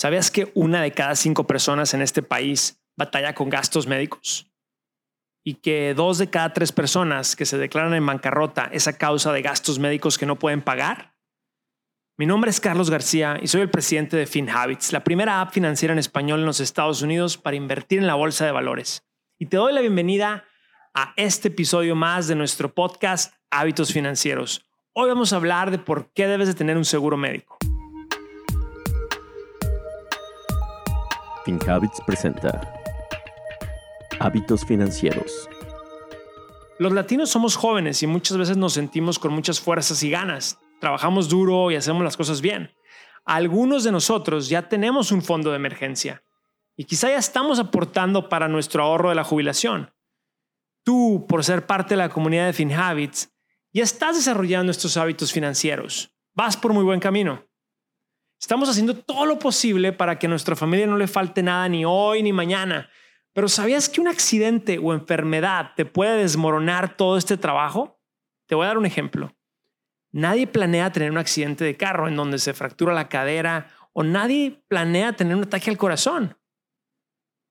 ¿Sabías que una de cada cinco personas en este país batalla con gastos médicos? Y que dos de cada tres personas que se declaran en bancarrota es a causa de gastos médicos que no pueden pagar? Mi nombre es Carlos García y soy el presidente de FinHabits, la primera app financiera en español en los Estados Unidos para invertir en la bolsa de valores. Y te doy la bienvenida a este episodio más de nuestro podcast Hábitos Financieros. Hoy vamos a hablar de por qué debes de tener un seguro médico. FinHabits presenta Hábitos Financieros. Los latinos somos jóvenes y muchas veces nos sentimos con muchas fuerzas y ganas. Trabajamos duro y hacemos las cosas bien. Algunos de nosotros ya tenemos un fondo de emergencia y quizá ya estamos aportando para nuestro ahorro de la jubilación. Tú, por ser parte de la comunidad de FinHabits, ya estás desarrollando estos hábitos financieros. Vas por muy buen camino. Estamos haciendo todo lo posible para que a nuestra familia no le falte nada ni hoy ni mañana. Pero ¿sabías que un accidente o enfermedad te puede desmoronar todo este trabajo? Te voy a dar un ejemplo. Nadie planea tener un accidente de carro en donde se fractura la cadera o nadie planea tener un ataque al corazón.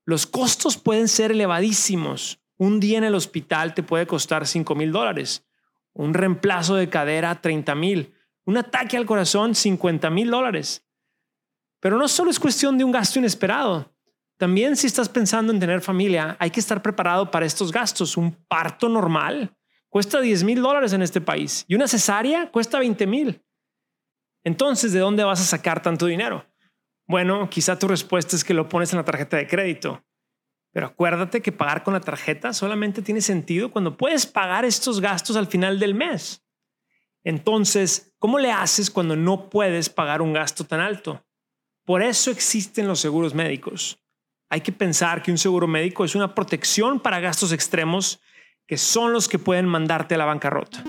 Los costos pueden ser elevadísimos. Un día en el hospital te puede costar 5 mil dólares. Un reemplazo de cadera 30 mil un ataque al corazón, 50 mil dólares. Pero no solo es cuestión de un gasto inesperado. También si estás pensando en tener familia, hay que estar preparado para estos gastos. Un parto normal cuesta 10 mil dólares en este país y una cesárea cuesta 20 mil. Entonces, ¿de dónde vas a sacar tanto dinero? Bueno, quizá tu respuesta es que lo pones en la tarjeta de crédito. Pero acuérdate que pagar con la tarjeta solamente tiene sentido cuando puedes pagar estos gastos al final del mes. Entonces, ¿cómo le haces cuando no puedes pagar un gasto tan alto? Por eso existen los seguros médicos. Hay que pensar que un seguro médico es una protección para gastos extremos que son los que pueden mandarte a la bancarrota.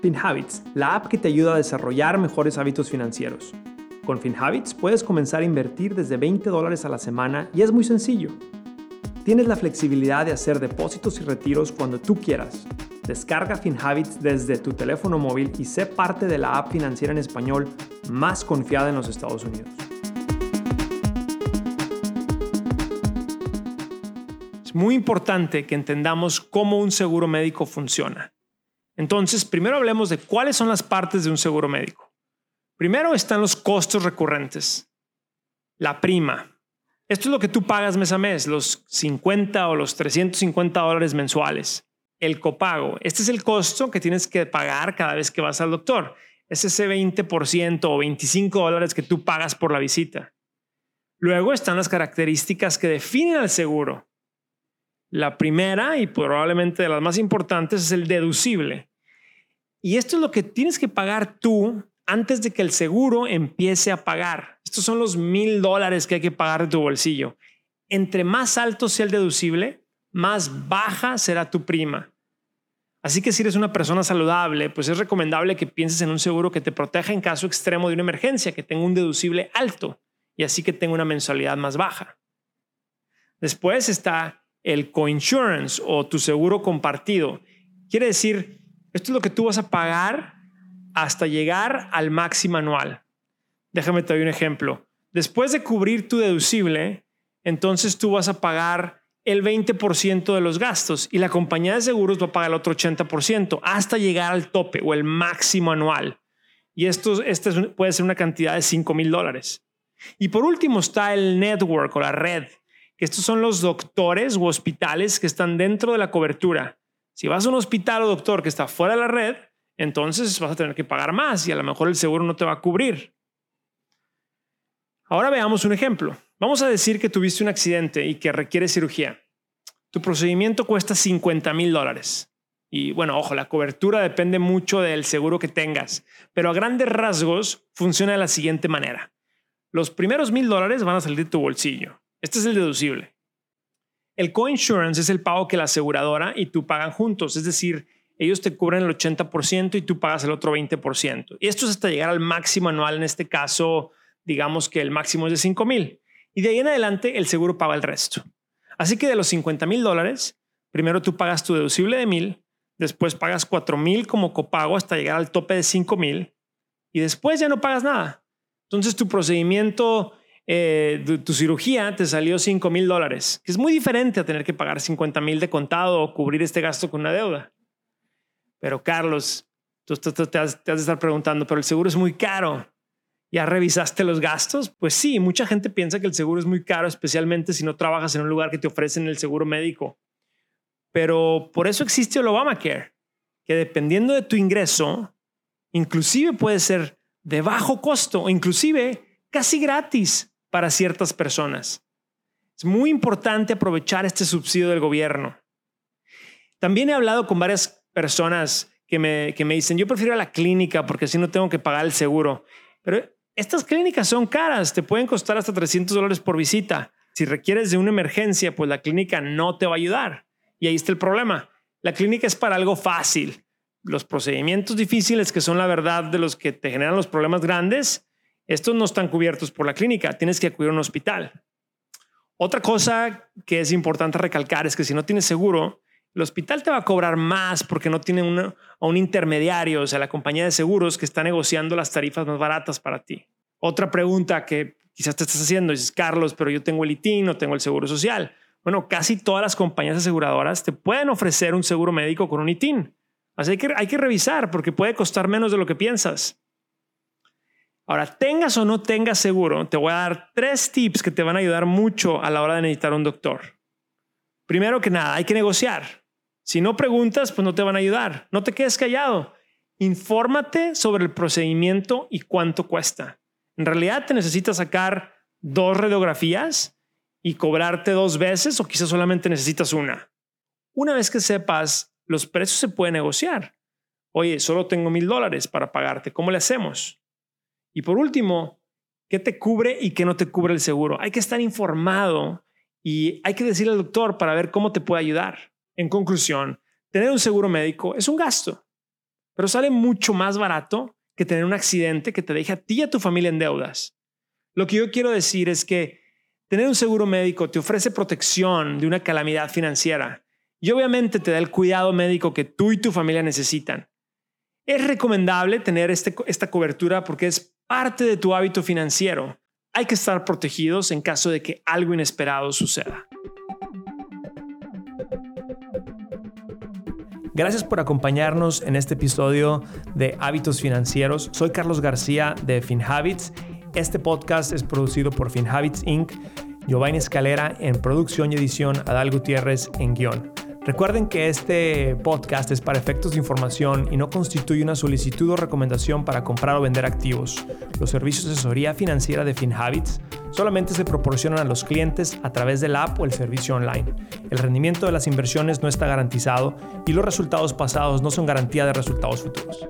FinHabits, la app que te ayuda a desarrollar mejores hábitos financieros. Con FinHabits puedes comenzar a invertir desde 20 dólares a la semana y es muy sencillo. Tienes la flexibilidad de hacer depósitos y retiros cuando tú quieras Descarga FinHabits desde tu teléfono móvil y sé parte de la app financiera en español más confiada en los Estados Unidos. Es muy importante que entendamos cómo un seguro médico funciona. Entonces, primero hablemos de cuáles son las partes de un seguro médico. Primero están los costos recurrentes. La prima. Esto es lo que tú pagas mes a mes, los 50 o los 350 dólares mensuales el copago. Este es el costo que tienes que pagar cada vez que vas al doctor. Es ese 20% o 25 dólares que tú pagas por la visita. Luego están las características que definen al seguro. La primera y probablemente de las más importantes es el deducible. Y esto es lo que tienes que pagar tú antes de que el seguro empiece a pagar. Estos son los mil dólares que hay que pagar de tu bolsillo. Entre más alto sea el deducible, más baja será tu prima. Así que si eres una persona saludable, pues es recomendable que pienses en un seguro que te proteja en caso extremo de una emergencia, que tenga un deducible alto y así que tenga una mensualidad más baja. Después está el coinsurance o tu seguro compartido. Quiere decir, esto es lo que tú vas a pagar hasta llegar al máximo anual. Déjame te doy un ejemplo. Después de cubrir tu deducible, entonces tú vas a pagar el 20% de los gastos y la compañía de seguros va a pagar el otro 80% hasta llegar al tope o el máximo anual. Y esto, puede ser una cantidad de 5 mil dólares. Y por último está el network o la red, que estos son los doctores u hospitales que están dentro de la cobertura. Si vas a un hospital o doctor que está fuera de la red, entonces vas a tener que pagar más y a lo mejor el seguro no te va a cubrir. Ahora veamos un ejemplo. Vamos a decir que tuviste un accidente y que requiere cirugía. Tu procedimiento cuesta 50 mil dólares. Y bueno, ojo, la cobertura depende mucho del seguro que tengas, pero a grandes rasgos funciona de la siguiente manera. Los primeros mil dólares van a salir de tu bolsillo. Este es el deducible. El coinsurance es el pago que la aseguradora y tú pagan juntos, es decir, ellos te cubren el 80% y tú pagas el otro 20%. Y esto es hasta llegar al máximo anual, en este caso, digamos que el máximo es de 5 mil. Y de ahí en adelante el seguro paga el resto. Así que de los 50 mil dólares, primero tú pagas tu deducible de mil, después pagas 4 mil como copago hasta llegar al tope de 5 mil y después ya no pagas nada. Entonces tu procedimiento, eh, tu, cirugía te salió 5 mil dólares, que es muy diferente a tener que pagar 50 mil de contado o cubrir este gasto con una deuda. Pero Carlos, tú, te, has, te has de estar preguntando, pero el seguro es muy caro. ¿Ya revisaste los gastos? Pues sí, mucha gente piensa que el seguro es muy caro, especialmente si no trabajas en un lugar que te ofrecen el seguro médico. Pero por eso existe el Obamacare, que dependiendo de tu ingreso, inclusive puede ser de bajo costo inclusive casi gratis para ciertas personas. Es muy importante aprovechar este subsidio del gobierno. También he hablado con varias personas que me, que me dicen, yo prefiero la clínica porque así no tengo que pagar el seguro. Pero estas clínicas son caras, te pueden costar hasta 300 dólares por visita. Si requieres de una emergencia, pues la clínica no te va a ayudar. Y ahí está el problema. La clínica es para algo fácil. Los procedimientos difíciles, que son la verdad de los que te generan los problemas grandes, estos no están cubiertos por la clínica. Tienes que acudir a un hospital. Otra cosa que es importante recalcar es que si no tienes seguro, el hospital te va a cobrar más porque no tiene a un intermediario, o sea, la compañía de seguros que está negociando las tarifas más baratas para ti. Otra pregunta que quizás te estás haciendo es, Carlos, pero yo tengo el ITIN, no tengo el seguro social. Bueno, casi todas las compañías aseguradoras te pueden ofrecer un seguro médico con un ITIN. Así que hay que revisar porque puede costar menos de lo que piensas. Ahora, tengas o no tengas seguro, te voy a dar tres tips que te van a ayudar mucho a la hora de necesitar un doctor. Primero que nada, hay que negociar. Si no preguntas, pues no te van a ayudar. No te quedes callado. Infórmate sobre el procedimiento y cuánto cuesta. En realidad te necesitas sacar dos radiografías y cobrarte dos veces o quizás solamente necesitas una. Una vez que sepas, los precios se pueden negociar. Oye, solo tengo mil dólares para pagarte. ¿Cómo le hacemos? Y por último, ¿qué te cubre y qué no te cubre el seguro? Hay que estar informado y hay que decirle al doctor para ver cómo te puede ayudar. En conclusión, tener un seguro médico es un gasto, pero sale mucho más barato que tener un accidente que te deje a ti y a tu familia en deudas. Lo que yo quiero decir es que Tener un seguro médico te ofrece protección de una calamidad financiera y obviamente te da el cuidado médico que tú y tu familia necesitan. Es recomendable tener este, esta cobertura porque es parte de tu hábito financiero. Hay que estar protegidos en caso de que algo inesperado suceda. Gracias por acompañarnos en este episodio de Hábitos Financieros. Soy Carlos García de FinHabits este podcast es producido por FinHabits Inc., Giovanni Escalera en producción y edición, Adal Gutiérrez en guion. Recuerden que este podcast es para efectos de información y no constituye una solicitud o recomendación para comprar o vender activos. Los servicios de asesoría financiera de FinHabits solamente se proporcionan a los clientes a través de la app o el servicio online. El rendimiento de las inversiones no está garantizado y los resultados pasados no son garantía de resultados futuros.